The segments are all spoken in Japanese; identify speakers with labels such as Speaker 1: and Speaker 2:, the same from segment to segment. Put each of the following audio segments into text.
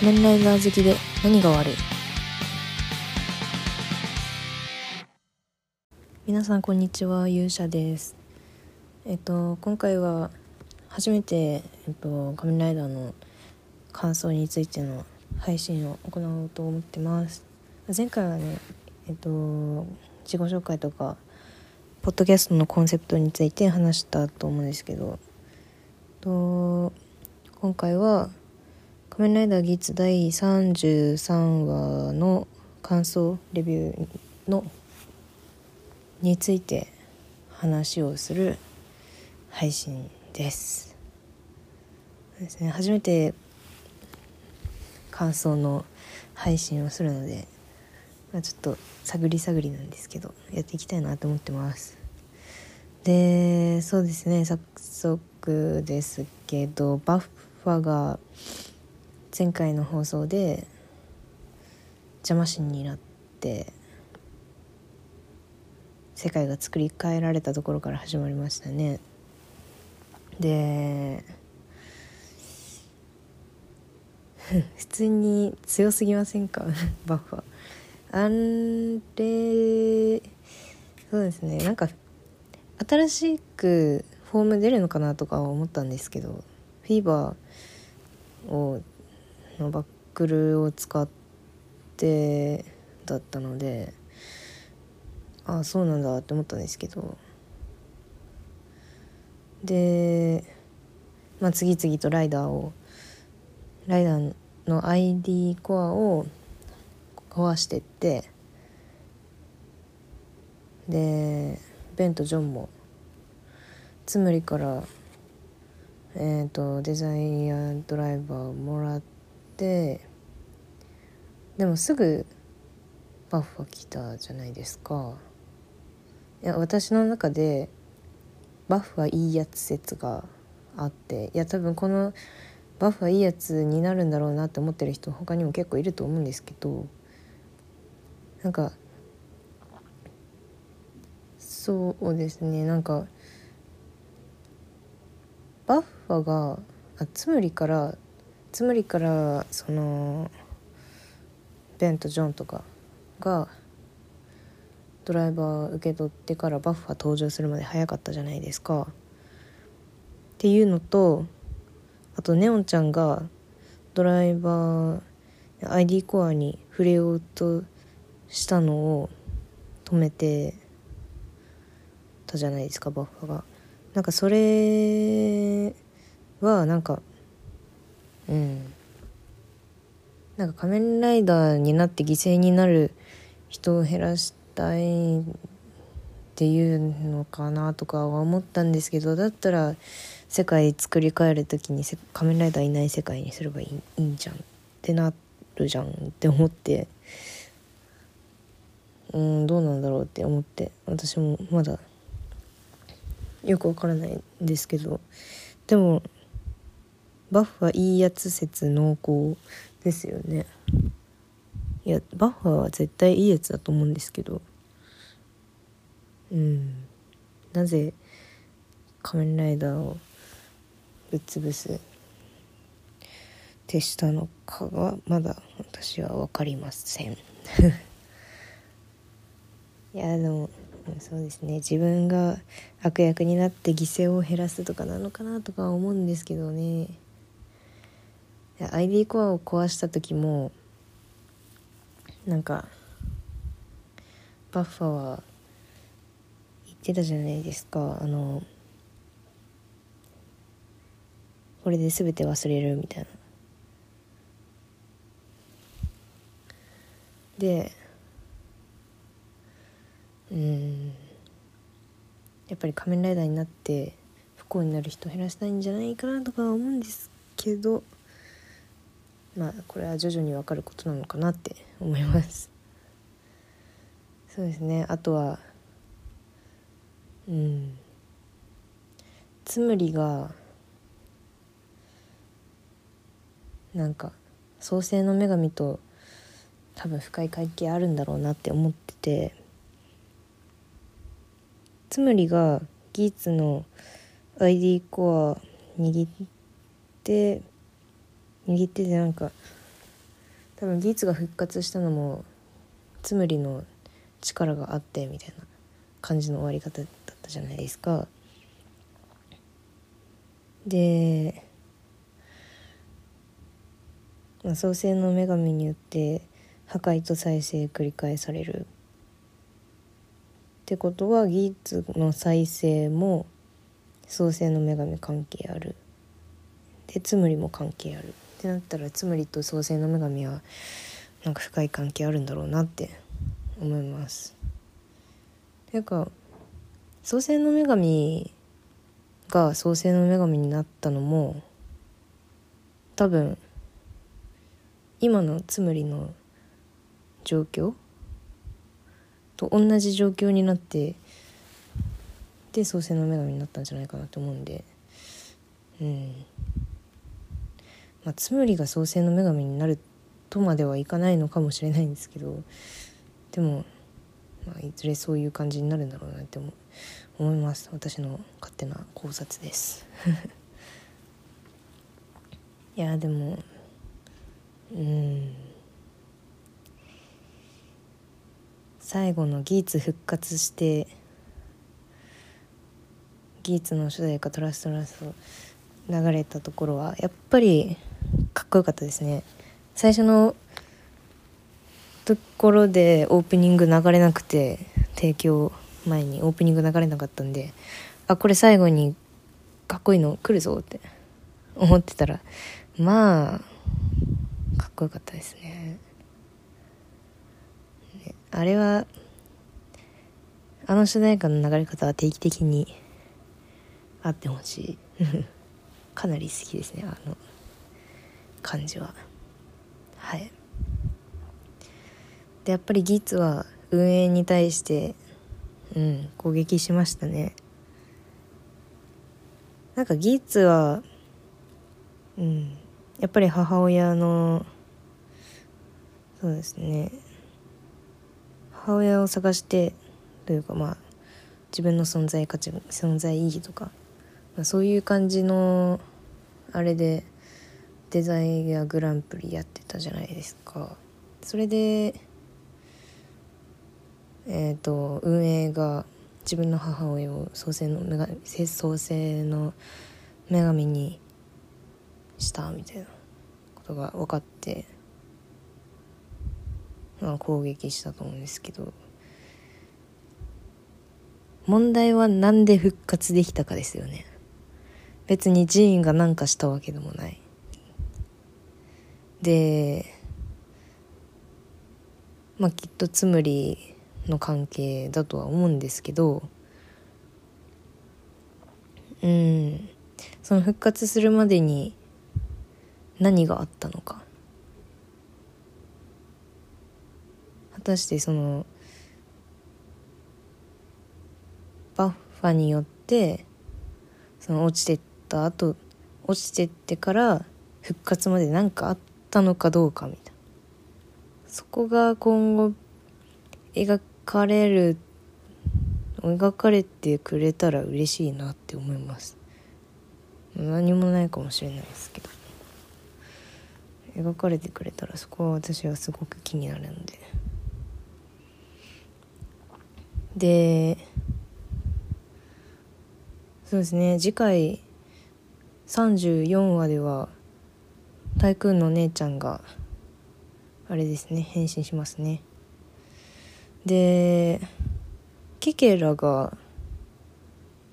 Speaker 1: 仮面ライダー好きで何が悪い？皆さんこんにちは。勇者です。えっと今回は初めて、えっと、仮面ライダーの感想についての配信を行おうと思ってます。前回はねえっと自己紹介とかポッドキャストのコンセプトについて話したと思うんですけどと今回は「仮面ライダーギーツ」第33話の感想レビューのについて話をする配信です。ですね。初めて感想の配信をするので、まあ、ちょっと探り探りなんですけどやっていきたいなと思ってます。でそうですね。早速ですけどバッファが前回の放送で邪魔神になって世界が作り変えられたところから始まりましたね。で普通に強すぎませんか？バッファあれそうですね。なんか新しくフォーム出るのかなとか思ったんですけどフィーバーをバックルを使ってだったのでああそうなんだって思ったんですけど。で、まあ、次々とライダーをライダーの ID コアを壊してってでベンとジョンもつむりからえーと、デザイアドライバーをもらってでもすぐバッファ来たじゃないですか。いや私の中でバッファいいやつ説があっていや多分このバッファいいやつになるんだろうなって思ってる人他にも結構いると思うんですけどなんかそうですねなんかバッファがあつむりからつむりからそのベンとジョンとかがドライバー受け取ってからバッファ登場するまで早かったじゃないですか。っていうのとあとネオンちゃんがドライバー ID コアに触れようとしたのを止めてたじゃないですかバッファが。なんかそれはなんかうん。なんか仮面ライダーになって犠牲になる人を減らしたいっていうのかなとかは思ったんですけどだったら世界作り変える時に仮面ライダーいない世界にすればいいいいんじゃんってなるじゃんって思って。うんどうなんだろうって思って。私もまだよくわからないんですけど。でもバッファいいやつ説濃厚ですよね。いやバッファは絶対いいやつだと思うんですけど。うん。なぜ仮面ライダーをぶっ潰す手したのかがまだ私は分かりません。いやでもそうですね。自分が悪役になって犠牲を減らすとかなのかなとか思うんですけどね。ID コアを壊した時もなんかバッファは言ってたじゃないですか。あのこれで全て忘れるみたいな。でうんやっぱり仮面ライダーになって不幸になる人減らしたいんじゃないかなとか思うんですけど。まあこれは徐々に分かることなのかなって思います。そうですね。あとはうん。つむりがなんか創世の女神と多分深い関係あるんだろうなって思っててつむりがギーツの ID コア握って握っててなんか多分ギーツが復活したのもつむりの力があってみたいな感じの終わり方だったじゃないですか。で、まあ、創世の女神によって破壊と再生繰り返される。ってことはギーツの再生も創世の女神関係ある。でつむりも関係ある。ってなったらつむりと創世の女神はなんか深い関係あるんだろうなって思います。ていうか創世の女神が創世の女神になったのも多分今のつむりの状況と同じ状況になってで創世の女神になったんじゃないかなと思うんでうんまあつむりが創世の女神になるとまではいかないのかもしれないんですけどでも、まあ、いずれそういう感じになるんだろうなって思思います。私の勝手な考察です。いやでもうん。最後のギーツ復活してギーツの主題歌「トラストラスト」流れたところはやっぱりかっこよかったですね。最初のところでオープニング流れなくて提供前にオープニング流れなかったんであこれ最後にかっこいいの来るぞって 思ってたらまあかっこよかったですね。あれはあの主題歌の流れ方は定期的にあってほしい。かなり好きですねあの感じは。はい。でやっぱりギーツは運営に対してうん攻撃しましたね。なんかギーツはうんやっぱり母親のそうですね。母親を探してというかまあ自分の存在価値存在意義とか、そういう感じのあれでデザイアグランプリやってたじゃないですか。それでえっ、ー、と運営が自分の母親を創世の女神創世の女神にしたみたいなことが分かって、まあ、攻撃したと思うんですけど。問題は何で復活できたかですよね。別に寺院が何かしたわけでもない。でまあきっとつむりの関係だとは思うんですけどうんその復活するまでに何があったのか。果たしてそのバッファによってその落ちてっった後落ちてってから復活まで何かあったのかどうかみたいな。そこが今後描かれる描かれてくれたら嬉しいなって思います。何もないかもしれないですけど。描かれてくれたらそこは私はすごく気になるので。でそうですね次回34話ではタイクーンの姉ちゃんがあれですね変身しますね。でケケラが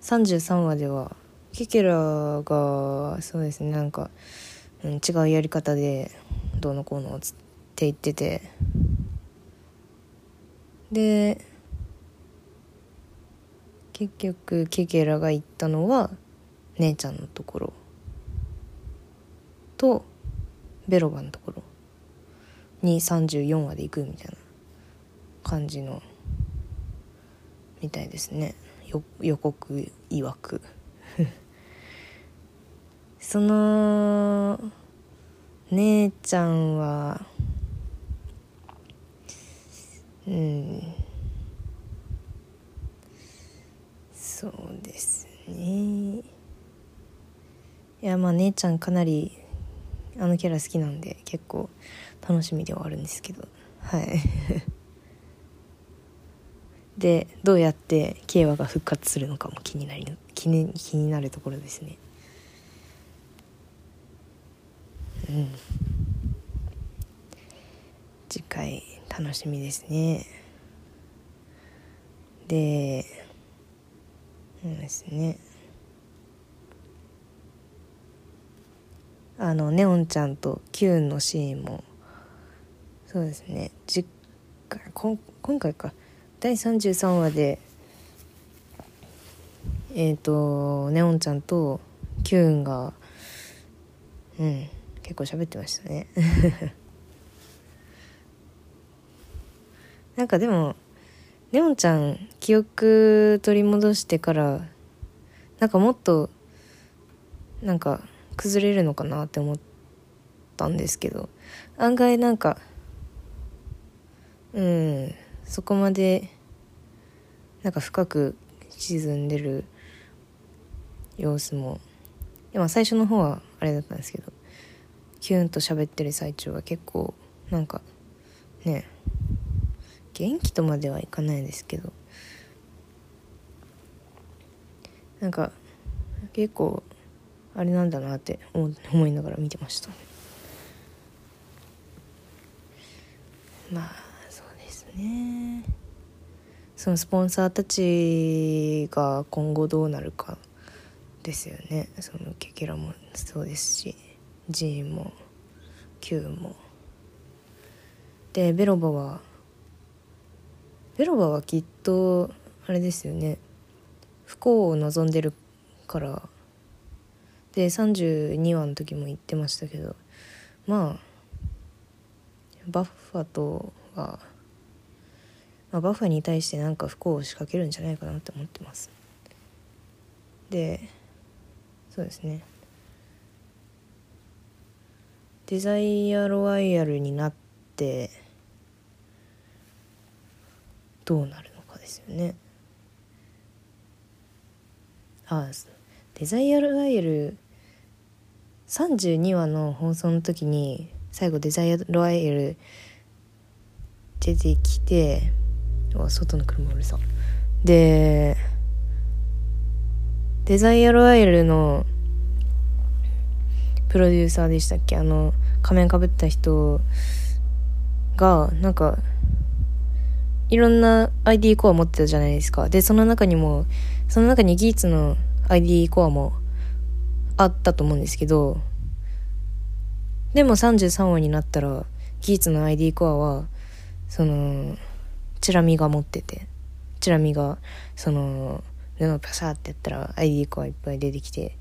Speaker 1: 33話ではケケラがそうですねなんか、うん、違うやり方でどうのこうのって言ってて。で結局ケケラが行ったのは姉ちゃんのところ。とベロバのところ。に34話で行くみたいな感じのみたいですね。予告曰く。その姉ちゃんはうん。そうですね。いやまあ姉ちゃんかなりあのキャラ好きなんで結構楽しみではあるんですけど。はい。でどうやって慶和が復活するのかも気になり気に気になるところですね。うん。次回楽しみですね。でそうですね。あのネオンちゃんとキューンのシーンもそうですね。実今今回か。第33話でえっ、ー、とネオンちゃんとキューンがうん結構喋ってましたね。なんかでもネオンちゃん記憶取り戻してからなんかもっとなんか崩れるのかなって思ったんですけど案外なんかうんそこまでなんか深く沈んでる様子も今最初の方はあれだったんですけどキュンと喋ってる最中は結構なんかね元気とまではいかないですけどなんか結構あれなんだなって思いながら見てました。まあそうですね。そのスポンサーたちが今後どうなるかですよね。そのケケラもそうですしジーンもキューも。でベロバはベロバはきっとあれですよね。不幸を望んでるからで32話の時も言ってましたけどまあバッファとはまあ、バッファに対してなんか不幸を仕掛けるんじゃないかなって思ってます。でそうですね。デザイアロワイヤルになってどうなるのかですよね。あデザイアロワイヤル32話の放送の時に最後デザイアロワイヤル出てきて外の車うるさ。でデザイアロワイルのプロデューサーでしたっけ？あの仮面かぶった人がなんかいろんな ID コア持ってたじゃないですか。でその中にもその中にギーツの ID コアもあったと思うんですけどでも33話になったらギーツの ID コアはそのチラミが持っててチラミがその布をパサーってやったら ID コアいっぱい出てきて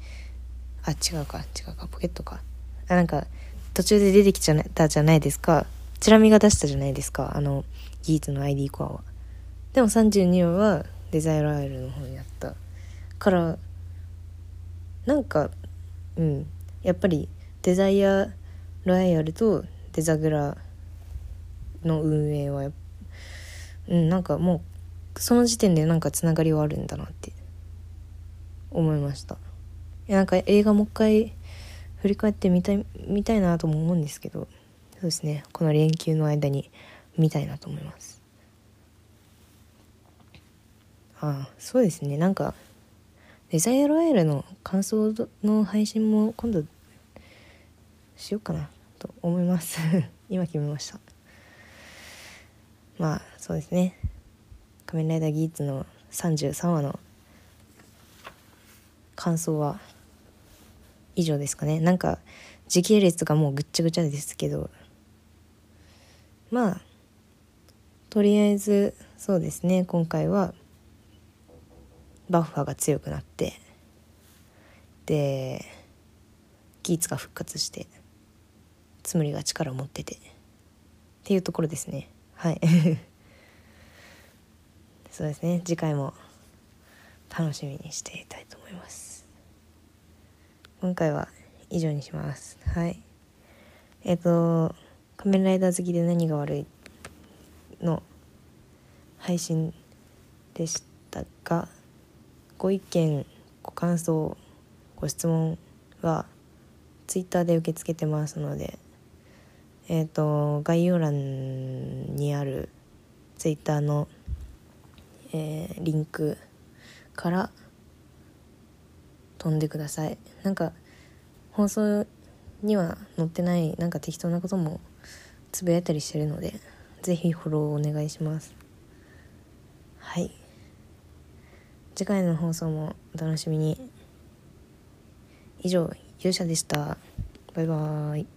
Speaker 1: あ違うか違うかポケットか。あなんか途中で出てきちゃったじゃないですか。チラミが出したじゃないですかあのギーツの ID コアは。でも32話はデザイアライルの方にやったからなんかうん。やっぱりデザイアロイヤルとデザグラの運営はうんなんかもうその時点でなんかつながりはあるんだなって思いました。いやなんか映画もう一回振り返ってみたい見たいなとも思うんですけどそうですね。この連休の間に見たいなと思います。ああそうですね。なんかデザイアロワイルの感想の配信も今度しようかなと思います。今決めました。まあそうですね「仮面ライダーギーツ」の33話の感想は以上ですかね。なんか時系列がもうぐっちゃぐちゃですけど。まあとりあえずそうですね。今回はバッファが強くなってでギーツが復活してつむりが力を持っててっていうところですね。はい。そうですね。次回も楽しみにしていたいと思います。今回は以上にします。はい。えっ、ー、と「仮面ライダー好きで何が悪い?」の配信でしたがご意見ご感想ご質問はツイッターで受け付けてますのでえっ、と概要欄にあるツイッターの、えーリンクから飛んでください。なんか放送には載ってないなんか適当なこともつぶやいたりしてるのでぜひフォローお願いします。はい。次回の放送もお楽しみに。以上勇者でした。バイバーイ。